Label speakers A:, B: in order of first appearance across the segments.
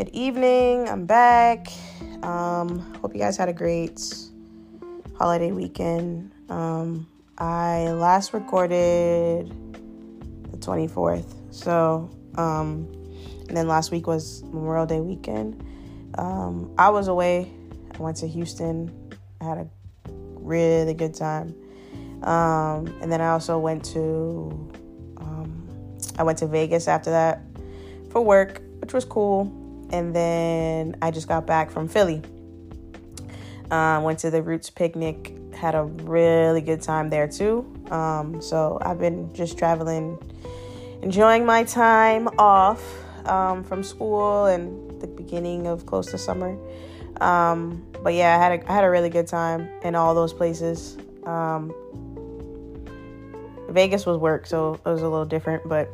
A: Good evening. I'm back. Um, hope you guys had a great holiday weekend. Um, I last recorded the 24th. So, um, and then last week was Memorial Day weekend. Um, I was away. I went to Houston. I had a really good time. Um, and then I also went to um, I went to Vegas after that for work, which was cool and then I just got back from Philly. Uh, went to the Roots picnic, had a really good time there too. Um, so I've been just traveling, enjoying my time off um, from school and the beginning of close to summer. Um, but yeah, I had a, I had a really good time in all those places. Um, Vegas was work, so it was a little different, but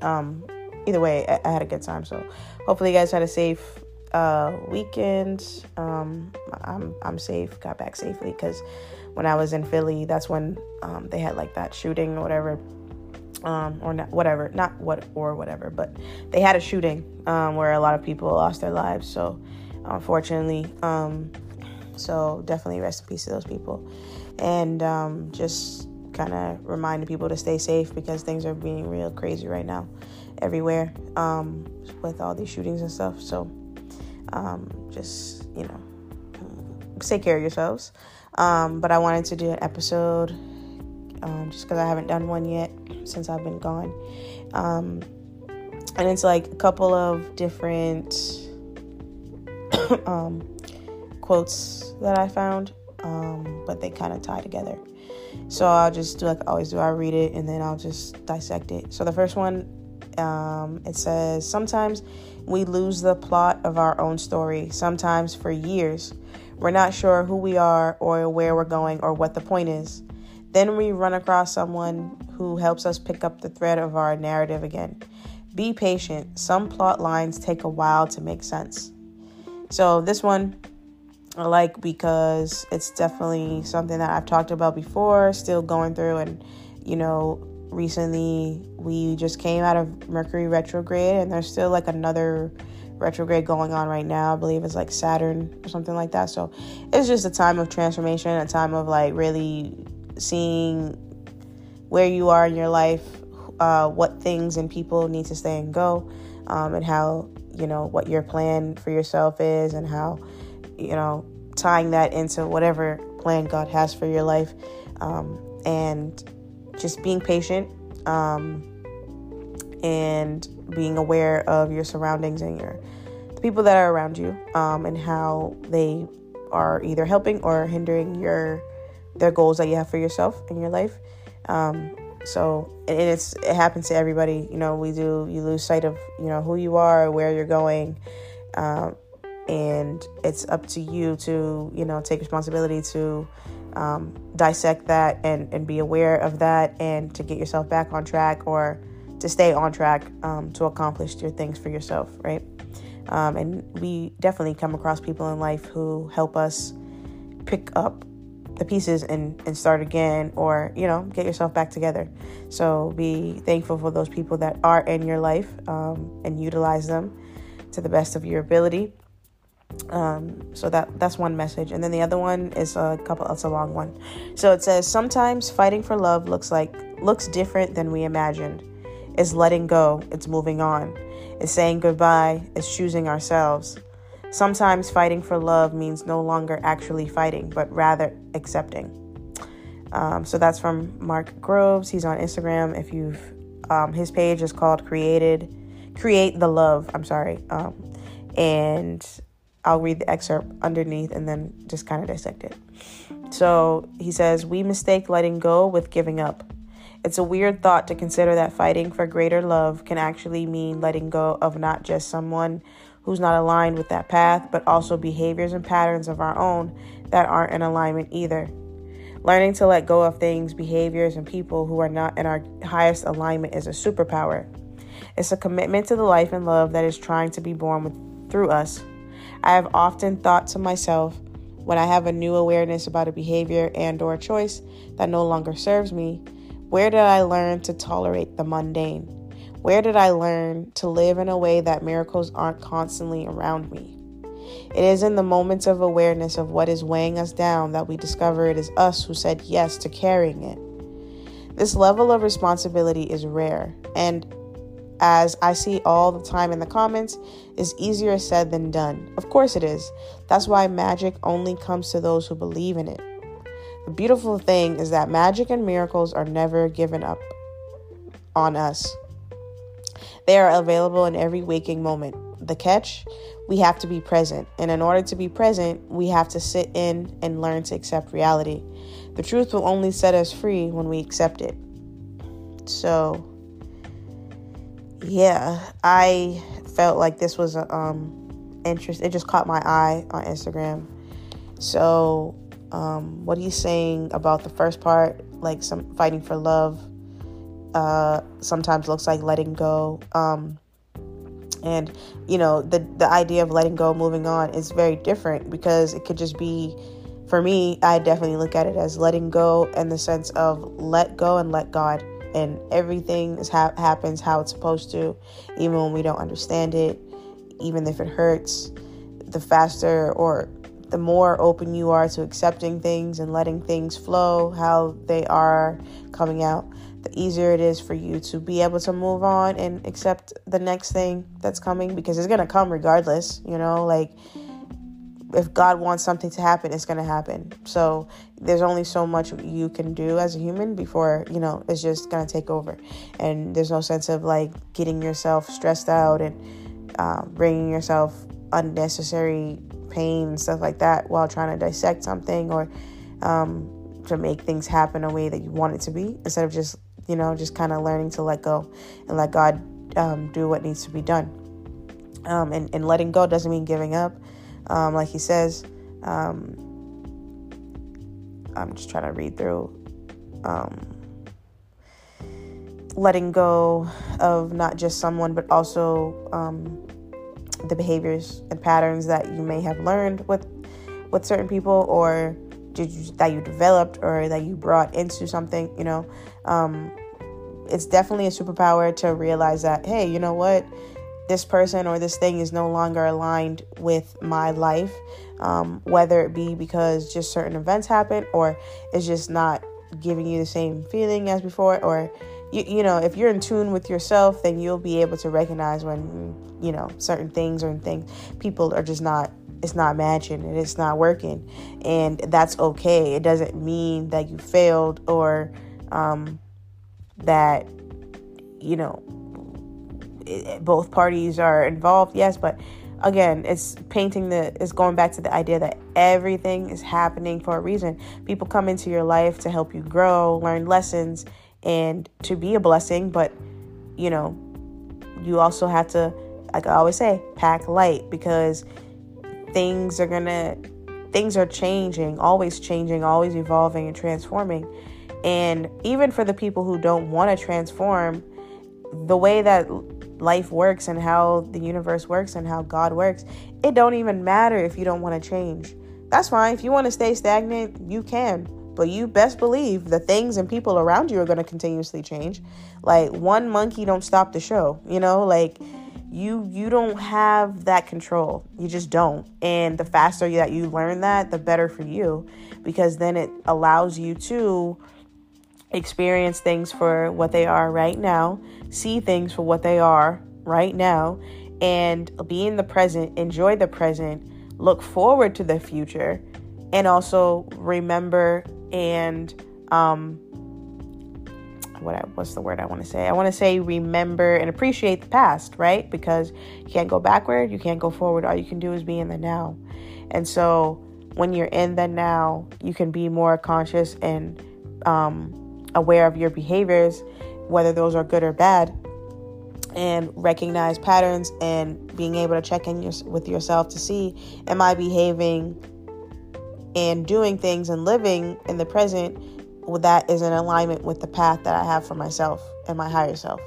A: um, either way, I, I had a good time. So hopefully you guys had a safe uh, weekend. Um, I'm I'm safe. Got back safely because when I was in Philly, that's when um, they had like that shooting or whatever, um, or not whatever, not what or whatever, but they had a shooting um, where a lot of people lost their lives. So unfortunately, um, so definitely rest in peace to those people, and um, just kind of reminding people to stay safe because things are being real crazy right now everywhere um, with all these shootings and stuff. So um, just, you know, take care of yourselves. Um, but I wanted to do an episode um, just because I haven't done one yet since I've been gone. Um, and it's like a couple of different um, quotes that I found, but they kind of tie together. So I'll just do like I always do. I read it and then I'll just dissect it. So the first one um, it says, Sometimes we lose the plot of our own story, sometimes for years. We're not sure who we are or where we're going or what the point is. Then we run across someone who helps us pick up the thread of our narrative again. Be patient. Some plot lines take a while to make sense. So, this one Like because it's definitely something that I've talked about before, still going through, and you know, recently we just came out of Mercury retrograde, and there's still like another retrograde going on right now. I believe it's like Saturn or something like that. So it's just a time of transformation, a time of like really seeing where you are in your life, uh, what things and people need to stay and go, um, and how you know what your plan for yourself is, and how you know tying that into whatever plan God has for your life, um, and just being patient um, and being aware of your surroundings and your the people that are around you um, and how they are either helping or hindering your their goals that you have for yourself in your life. Um, so and it's it happens to everybody. You know, we do you lose sight of you know who you are, where you're going, um, and it's up to you to you know take responsibility to um, dissect that and, and be aware of that and to get yourself back on track or to stay on track um, to accomplish your things for yourself, right? Um, and we definitely come across people in life who help us pick up the pieces and, and start again or, you know, get yourself back together. So be thankful for those people that are in your life um, and utilize them to the best of your ability. Um, so that that's one message, and then the other one is a couple. It's a long one. So it says sometimes fighting for love looks like looks different than we imagined. It's letting go. It's moving on. It's saying goodbye. It's choosing ourselves. Sometimes fighting for love means no longer actually fighting, but rather accepting. Um, so that's from Mark Groves. He's on Instagram. If you've, um, his page is called Created, Create the Love. I'm sorry. Um, and I'll read the excerpt underneath and then just kind of dissect it. So he says, We mistake letting go with giving up. It's a weird thought to consider that fighting for greater love can actually mean letting go of not just someone who's not aligned with that path, but also behaviors and patterns of our own that aren't in alignment either. Learning to let go of things, behaviors, and people who are not in our highest alignment is a superpower. It's a commitment to the life and love that is trying to be born with, through us. I have often thought to myself, when I have a new awareness about a behavior and or choice that no longer serves me, where did I learn to tolerate the mundane? Where did I learn to live in a way that miracles aren't constantly around me? It is in the moments of awareness of what is weighing us down that we discover it is us who said yes to carrying it. This level of responsibility is rare, and as I see all the time in the comments, is easier said than done. Of course it is. That's why magic only comes to those who believe in it. The beautiful thing is that magic and miracles are never given up on us. They are available in every waking moment. The catch, we have to be present. And in order to be present, we have to sit in and learn to accept reality. The truth will only set us free when we accept it. So, yeah, I felt like this was a um interest. It just caught my eye on Instagram. So, um, what he's saying about the first part, like some fighting for love, uh, sometimes looks like letting go. Um, and you know, the the idea of letting go, moving on, is very different because it could just be. For me, I definitely look at it as letting go in the sense of let go and let God and everything is ha- happens how it's supposed to, even when we don't understand it, even if it hurts. The faster or the more open you are to accepting things and letting things flow how they are coming out, the easier it is for you to be able to move on and accept the next thing that's coming because it's going to come regardless, you know, like if God wants something to happen, it's going to happen. So there's only so much you can do as a human before, you know, it's just going to take over. And there's no sense of like getting yourself stressed out and uh, bringing yourself unnecessary pain and stuff like that while trying to dissect something or um, to make things happen a way that you want it to be instead of just, you know, just kind of learning to let go and let God um, do what needs to be done. Um, and, and letting go doesn't mean giving up um, like he says, um, I'm just trying to read through. Um, letting go of not just someone, but also um, the behaviors and patterns that you may have learned with with certain people, or you, that you developed, or that you brought into something. You know, um, it's definitely a superpower to realize that. Hey, you know what? This person or this thing is no longer aligned with my life, um, whether it be because just certain events happen or it's just not giving you the same feeling as before, or you, you know, if you're in tune with yourself, then you'll be able to recognize when you know certain things or things people are just not it's not matching and it's not working. And that's okay. It doesn't mean that you failed or um, that you know Eh, both parties are involved, yes, but again, it's painting the, it's going back to the idea that everything is happening for a reason. People come into your life to help you grow, learn lessons, and to be a blessing, but you know, you also have to, like I always say, pack light because things are gonna, things are changing, always changing, always evolving and transforming. And even for the people who don't want to transform, the way that life works and how the universe works and how God works, it don't even matter if you don't want to change. That's fine. If you want to stay stagnant, you can. But you best believe the things and people around you are going to continuously change. Like one monkey don't stop the show, you know? Like you you don't have that control. You just don't. And the faster that you learn that, the better for you because then it allows you to experience things for what they are right now, see things for what they are right now, and be in the present, enjoy the present, look forward to the future, and also remember and um what I, what's the word I want to say? I want to say remember and appreciate the past, right? Because you can't go backward, you can't go forward. All you can do is be in the now. And so when you're in the now, you can be more conscious and um, aware of your behaviors, whether those are good or bad. and recognize patterns and being able to check in your, with yourself to see am I behaving and doing things and living in the present that is in alignment with the path that I have for myself and my higher self.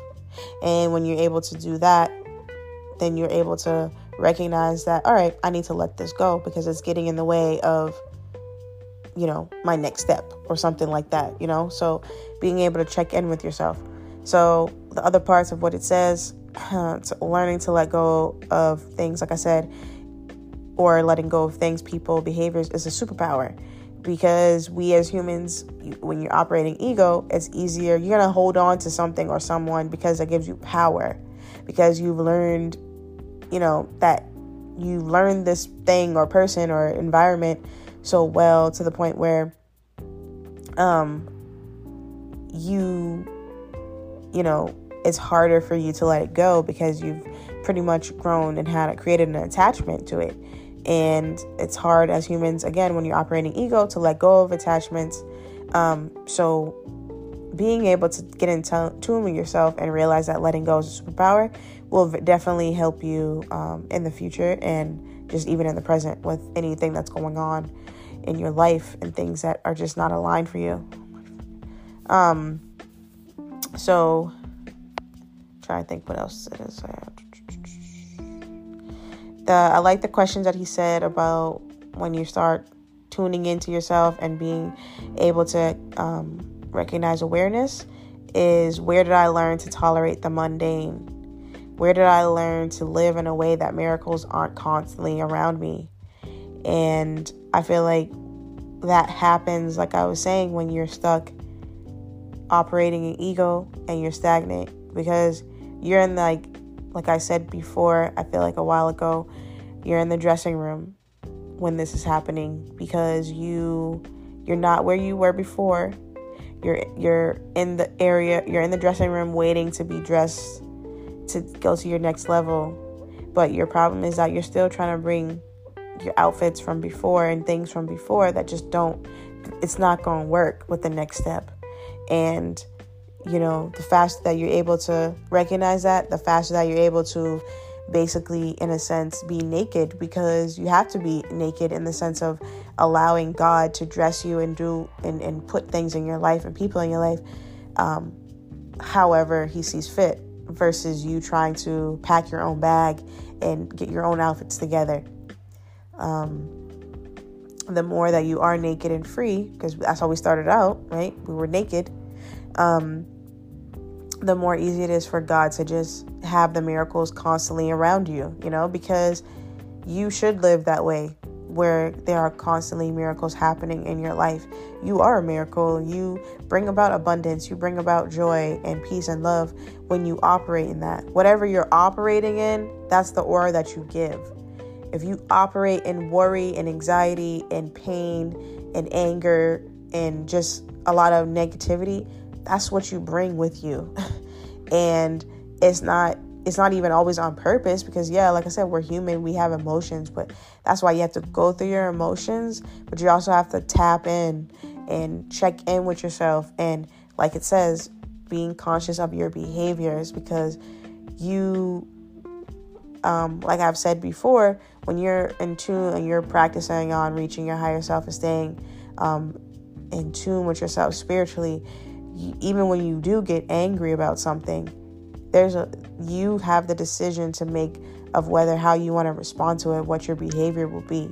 A: And when you're able to do that, then you're able to recognize that, all right, I need to let this go because it's getting in the way of, you know, my next step or something like that, you know? So being able to check in with yourself. So the other parts of what it says, learning to let go of things, like I said, or letting go of things, people, behaviors is a superpower because we as humans, when you're operating ego, it's easier. You're going to hold on to something or someone because it gives you power, because you've learned, you know, that you learned this thing or person or environment so well to the point where um you you know it's harder for you to let it go because you've pretty much grown and had created an attachment to it. And it's hard as humans again when you're operating ego to let go of attachments. Um, so being able to get in tune with yourself and realize that letting go is a superpower will definitely help you um, in the future and just even in the present with anything that's going on in your life and things that are just not aligned for you um so try to think what else it is the I like the questions that he said about when you start tuning into yourself and being able to um, recognize awareness is where did I learn to tolerate the mundane? Where did I learn to live in a way that miracles aren't constantly around me? And I feel like that happens, like I was saying, when you're stuck operating in ego and you're stagnant because you're in like like I said before, I feel like a while ago, you're in the dressing room when this is happening because you you're not where you were before. You're you're in the area, you're in the dressing room waiting to be dressed to go to your next level. But your problem is that you're still trying to bring your outfits from before and things from before that just don't it's not going to work with the next step. And you know, the faster that you're able to recognize that, the faster that you're able to basically, in a sense, be naked because you have to be naked in the sense of allowing God to dress you and do and, and put things in your life and people in your life um, however He sees fit versus you trying to pack your own bag and get your own outfits together. Um, the more that you are naked and free, because that's how we started out, right? We were naked. Um, the more easy it is for God to just have the miracles constantly around you, you know, because you should live that way where there are constantly miracles happening in your life. You are a miracle. You bring about abundance, you bring about joy and peace and love when you operate in that. Whatever you're operating in, that's the aura that you give. If you operate in worry and anxiety and pain and anger and just a lot of negativity, that's what you bring with you. and it's not it's not even always on purpose because yeah, like I said, we're human, we have emotions, but that's why you have to go through your emotions, but you also have to tap in and check in with yourself and like it says, being conscious of your behaviors because you um, like I've said before, when you're in tune and you're practicing on reaching your higher self and staying um, in tune with yourself spiritually, even when you do get angry about something, there's a you have the decision to make of whether how you want to respond to it, what your behavior will be.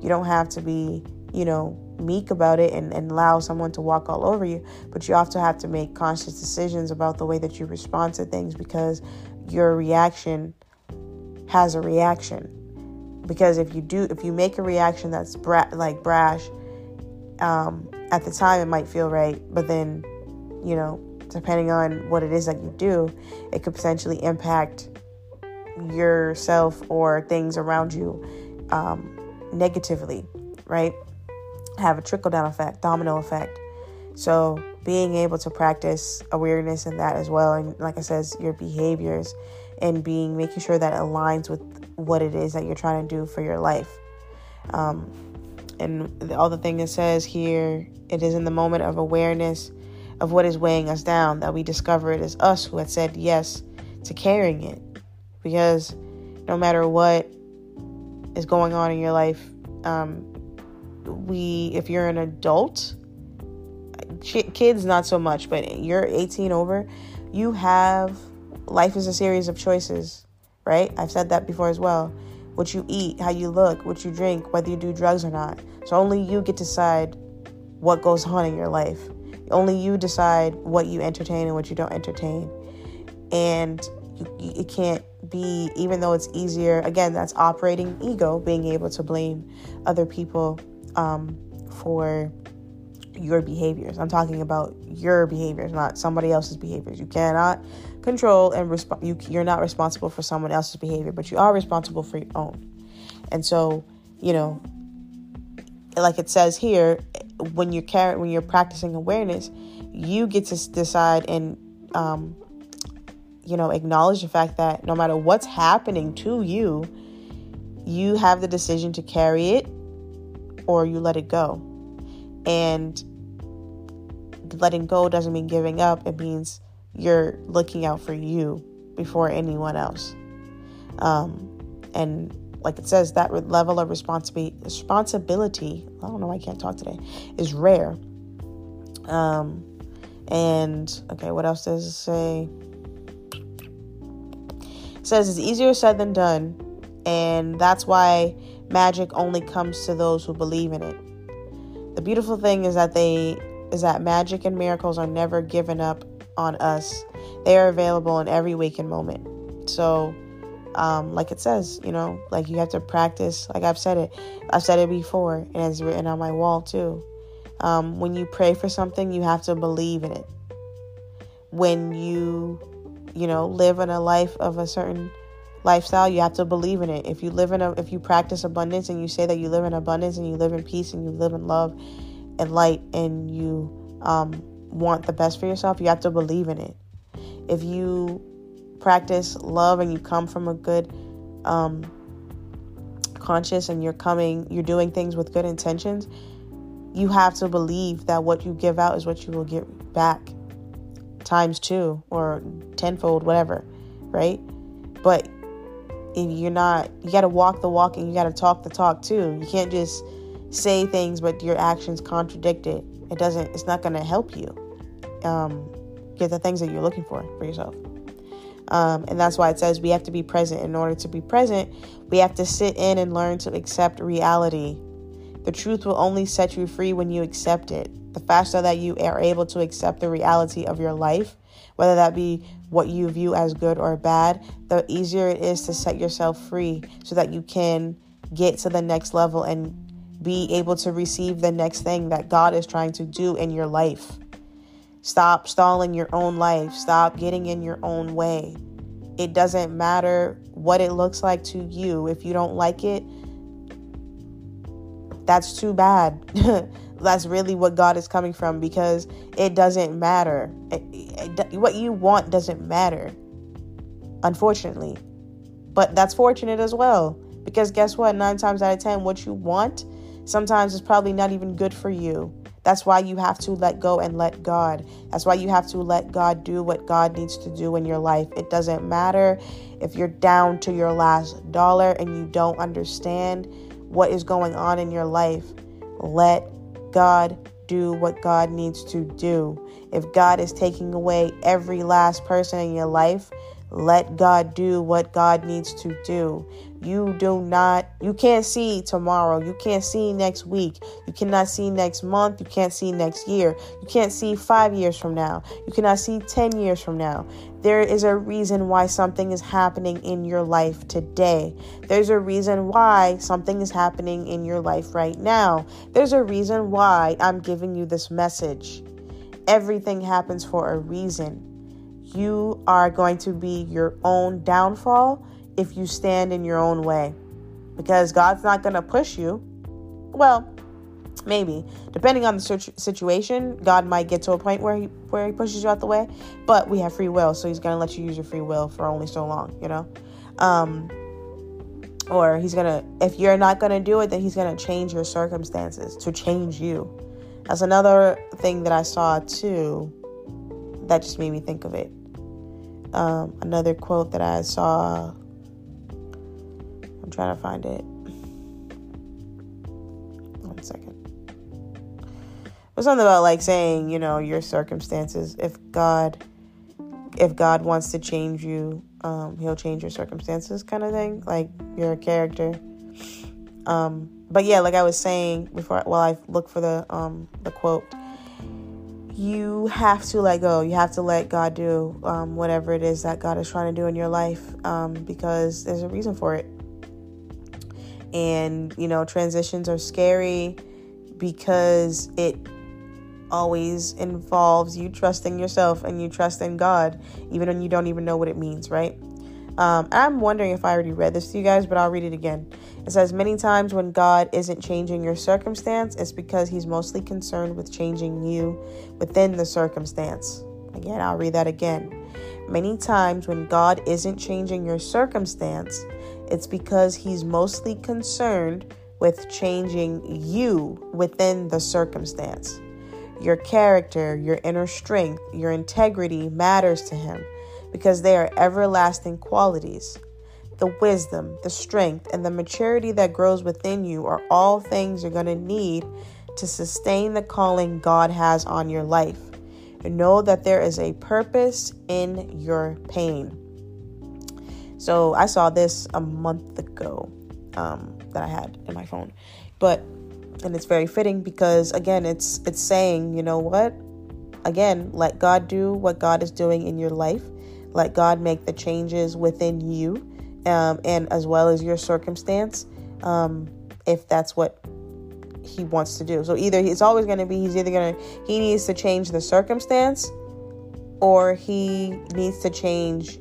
A: You don't have to be, you know, meek about it and, and allow someone to walk all over you, but you also have to make conscious decisions about the way that you respond to things because your reaction has a reaction. Because if you do, if you make a reaction that's bra- like brash, um, at the time it might feel right, but then you know, depending on what it is that you do, it could potentially impact yourself or things around you um, negatively, right? Have a trickle down effect, domino effect. So, being able to practice awareness in that as well, and like I says, your behaviors and being making sure that aligns with what it is that you're trying to do for your life. Um, and all the thing it says here, it is in the moment of awareness of what is weighing us down that we discover it is us who had said yes to carrying it because no matter what is going on in your life, um, we, if you're an adult, kids not so much, but you're 18 over, you have life is a series of choices, right? I've said that before as well. What you eat, how you look, what you drink, whether you do drugs or not. So only you get to decide what goes on in your life. Only you decide what you entertain and what you don't entertain. And it can't be, even though it's easier, again, that's operating ego, being able to blame other people um, for your behaviors. I'm talking about your behaviors, not somebody else's behaviors. You cannot control and resp- you, you're not responsible for someone else's behavior, but you are responsible for your own. And so, you know, like it says here, when you're car- when you're practicing awareness, you get to decide and um, you know acknowledge the fact that no matter what's happening to you, you have the decision to carry it or you let it go. And letting go doesn't mean giving up. It means you're looking out for you before anyone else. Um, and like it says, that level of responsibility, responsibility, I don't know why I can't talk today, is rare. Um, and okay, what else does it say? It says it's easier said than done, and that's why magic only comes to those who believe in it. The beautiful thing is that they is that magic and miracles are never given up on us. They are available in every waking moment. So um, like it says, you know, like you have to practice. Like I've said it, I've said it before, and it's written on my wall too. Um, when you pray for something, you have to believe in it. When you, you know, live in a life of a certain lifestyle, you have to believe in it. If you live in a, if you practice abundance and you say that you live in abundance and you live in peace and you live in love and light and you um, want the best for yourself, you have to believe in it. If you practice love and you come from a good um, conscious and you're coming, you're doing things with good intentions, you have to believe that what you give out is what you will get back times two or tenfold, whatever, right? But if you're not, you got to walk the walk and you got to talk the talk too. You can't just say things, but your actions contradict it. It doesn't, it's not going to help you um, get the things that you're looking for for yourself. Um, and that's why it says we have to be present. In order to be present, we have to sit in and learn to accept reality. The truth will only set you free when you accept it. The faster that you are able to accept the reality of your life, whether that be what you view as good or bad, the easier it is to set yourself free so that you can get to the next level and be able to receive the next thing that God is trying to do in your life. Stop stalling your own life. Stop getting in your own way. It doesn't matter what it looks like to you. If you don't like it, that's too bad. that's really what God is coming from because it doesn't matter. It, it, what you want doesn't matter, unfortunately. But that's fortunate as well because guess what? Nine times out of ten, what you want sometimes is probably not even good for you. That's why you have to let go and let God. That's why you have to let God do what God needs to do in your life. It doesn't matter if you're down to your last dollar and you don't understand what is going on in your life. Let God do what God needs to do. If God is taking away every last person in your life, let God do what God needs to do. You do not, you can't see tomorrow. You can't see next week. You cannot see next month. You can't see next year. You can't see five years from now. You cannot see 10 years from now. There is a reason why something is happening in your life today. There's a reason why something is happening in your life right now. There's a reason why I'm giving you this message. Everything happens for a reason. You are going to be your own downfall if you stand in your own way. Because God's not going to push you. Well, maybe. Depending on the situation god might get to a point where he where he pushes you out the way. But we have free will so he's to let you use your free will for only so long you know? Um or he's to if you're not to do it then he's to change your circumstances to change you. That's another thing that i saw too. That just made me think of it. Um, another quote that I saw, trying to find it. One second. It was something about like saying, you know, your circumstances. If God, if God wants to change you, um, He'll change your circumstances, kind of thing. Like your character. Um, but yeah, like I was saying before, while I look for the um, the quote, you have to let go. You have to let God do um, whatever it is that God is trying to do in your life um, because there's a reason for it. And, you know, transitions are scary because it always involves you trusting yourself and you trust in God, even when you don't even know what it means, right? Um, I'm wondering if I already read this to you guys, but I'll read it again. It says, Many times when God isn't changing your circumstance, it's because He's mostly concerned with changing you within the circumstance. Again, I'll read that again. Many times when God isn't changing your circumstance, it's because He's mostly concerned with changing you within the circumstance. Your character, your inner strength, your integrity matters to Him because they are everlasting qualities. The wisdom, the strength, and the maturity that grows within you are all things you're going to need to sustain the calling God has on your life. And know that there is a purpose in your pain. So I saw this a month ago um, that I had in my phone, but and it's very fitting because again, it's it's saying, you know what? Again, let God do what God is doing in your life let God make the changes within you um, and as well as your circumstance um, if that's what he wants to do. So either it's always going to be he's either going to he needs to change the circumstance or he needs to change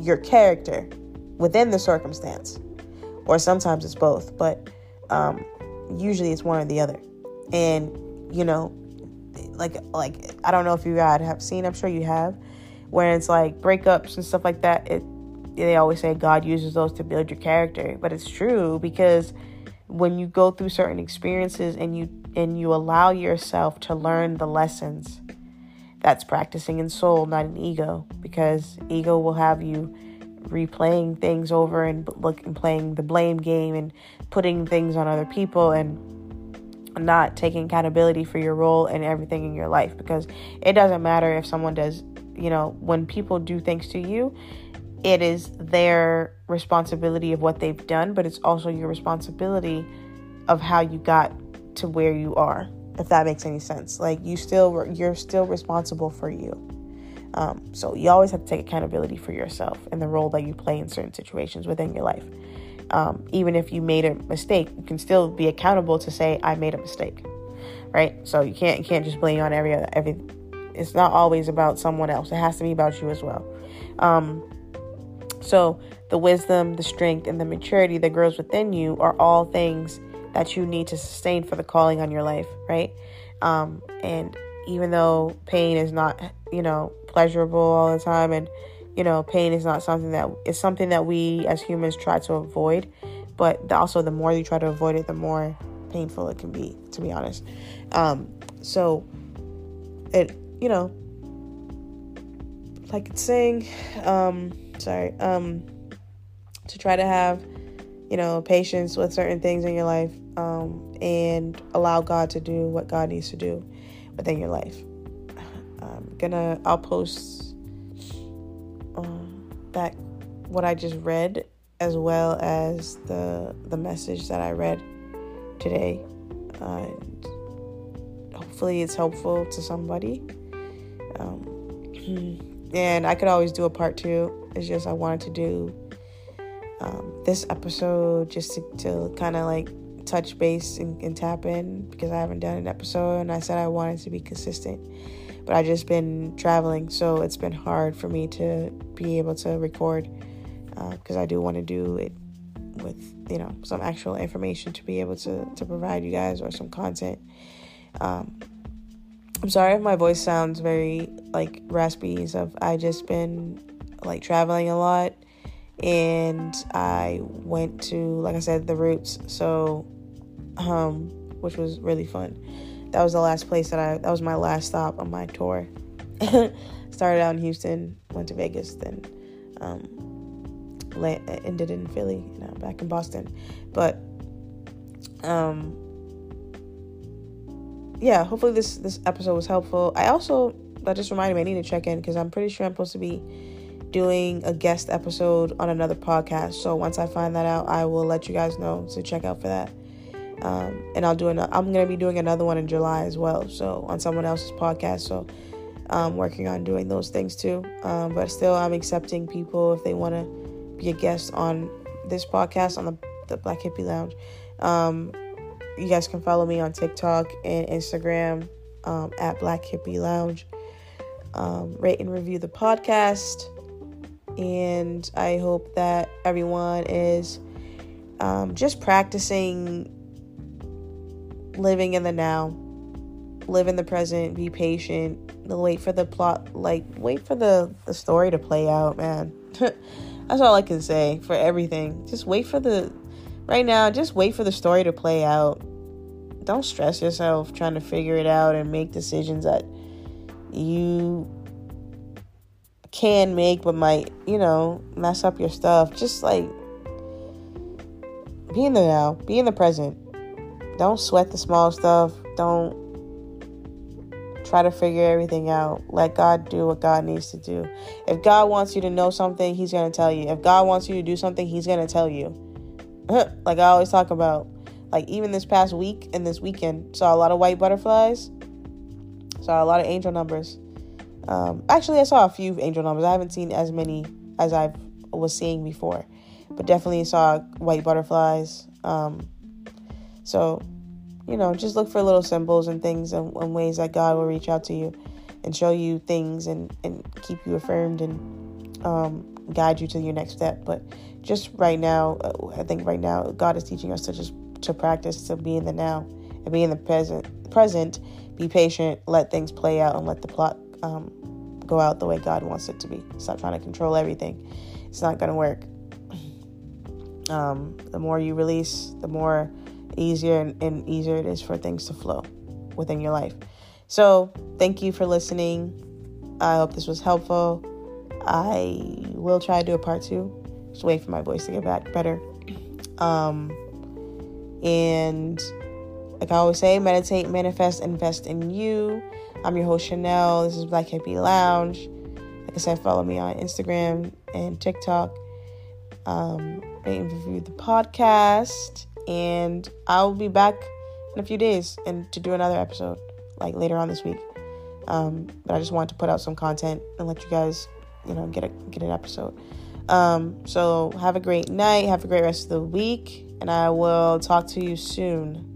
A: your character within the circumstance. Or sometimes it's both, but um, usually it's one or the other. And you know, like like I don't know if you guys have seen, I'm sure you have, when it's like breakups and stuff like that, it they always say God uses those to build your character, but it's true because when you go through certain experiences and you and you allow yourself to learn the lessons, that's practicing in soul, not in ego, because ego will have you replaying things over and look and playing the blame game and putting things on other people and not taking accountability for your role and everything in your life because it doesn't matter if someone does you know, when people do things to you, it is their responsibility of what they've done, but it's also your responsibility of how you got to where you are. If that makes any sense, like you still you're still responsible for you. Um, so you always have to take accountability for yourself and the role that you play in certain situations within your life. Um, even if you made a mistake, you can still be accountable to say I made a mistake, right? So you can't you can't just blame on every every it's not always about someone else. It has to be about you as well. Um, so the wisdom, the strength, and the maturity that grows within you are all things that you need to sustain for the calling on your life, right? Um, and even though pain is not, you know, pleasurable all the time, and you know, pain is not something that is something that we as humans try to avoid, but also the more you try to avoid it, the more painful it can be. To be honest, um, so it you know, like it's saying, um, sorry, um, to try to have, you know, patience with certain things in your life, um, and allow God to do what God needs to do within your life. I'm gonna, I'll post uh, that what I just read as well as the the message that I read today. Uh, hopefully, it's helpful to somebody. Um, and I could always do a part two. It's just I wanted to do um, this episode just to, to kind of like touch base and, and, tap in because I haven't done an episode and I said I wanted to be consistent. But I just been traveling, so it's been hard for me to be able to record because uh, I do want to do it with you know some actual information to be able to to provide you guys or some content. Um, I'm sorry if my voice sounds very like raspy stuff. I just been like traveling a lot and I went to like I said the roots so um which was really fun. That was the last place that I that was my last stop on my tour. started out in Houston, went to Vegas, then um, ended in Philly, you know, back in Boston. But um, yeah, hopefully this this episode was helpful. I also that just reminded me I need to check in because I'm pretty sure I'm supposed to be doing a guest episode on another podcast. So once I find that out, I will let you guys know to check out for that. Um, and I'll do another. I'm gonna be doing another one in July as well. So on someone else's podcast. So I'm working on doing those things too. Um, but still, I'm accepting people if they want to be a guest on this podcast on the the Black Hippie Lounge. Um, you guys can follow me on TikTok and Instagram um, at Black Hippie Lounge. Um, rate and review the podcast. And I hope that everyone is um, just practicing living in the now, live in the present, be patient, wait for the plot, like, wait for the, the story to play out, man. That's all I can say for everything. Just wait for the, right now, just wait for the story to play out don't stress yourself trying to figure it out and make decisions that you can make but might, you know, mess up your stuff. Just like be in the now, be in the present. Don't sweat the small stuff. Don't try to figure everything out. Let God do what God needs to do. If God wants you to know something, He's going to tell you. If God wants you to do something, He's going to tell you. like I always talk about like even this past week and this weekend, saw a lot of white butterflies. Saw a lot of angel numbers. Um, actually, I saw a few angel numbers. I haven't seen as many as I was seeing before, but definitely saw white butterflies. Um, so, you know, just look for little symbols and things and, and, ways that God will reach out to you and show you things and, and keep you affirmed and um, guide you to your next step. But just right now, uh, I think right now, God is teaching us to just to practice to be in the now and be in the present. Present, be patient, let things play out, and let the plot um, go out the way God wants it to be. Stop trying to control everything. It's not going to work. Um, the more you release, the more easier and, and easier it is for things to flow within your life. So, thank you for listening. I hope this was helpful. I will try to do a part two. Just wait for my voice to get back better. Um, and like I always say, meditate, manifest, invest in you. I'm your host, Chanel. This is Black Hippie Lounge. Like I said, follow me on Instagram and TikTok. Um, rate and review the podcast. And I'll be back in a few days and to do another episode, like later on this week. Um, but I just wanted to put out some content and let you guys, you know, get a get an episode. Um, so have a great night. Have a great rest of the week and I will talk to you soon.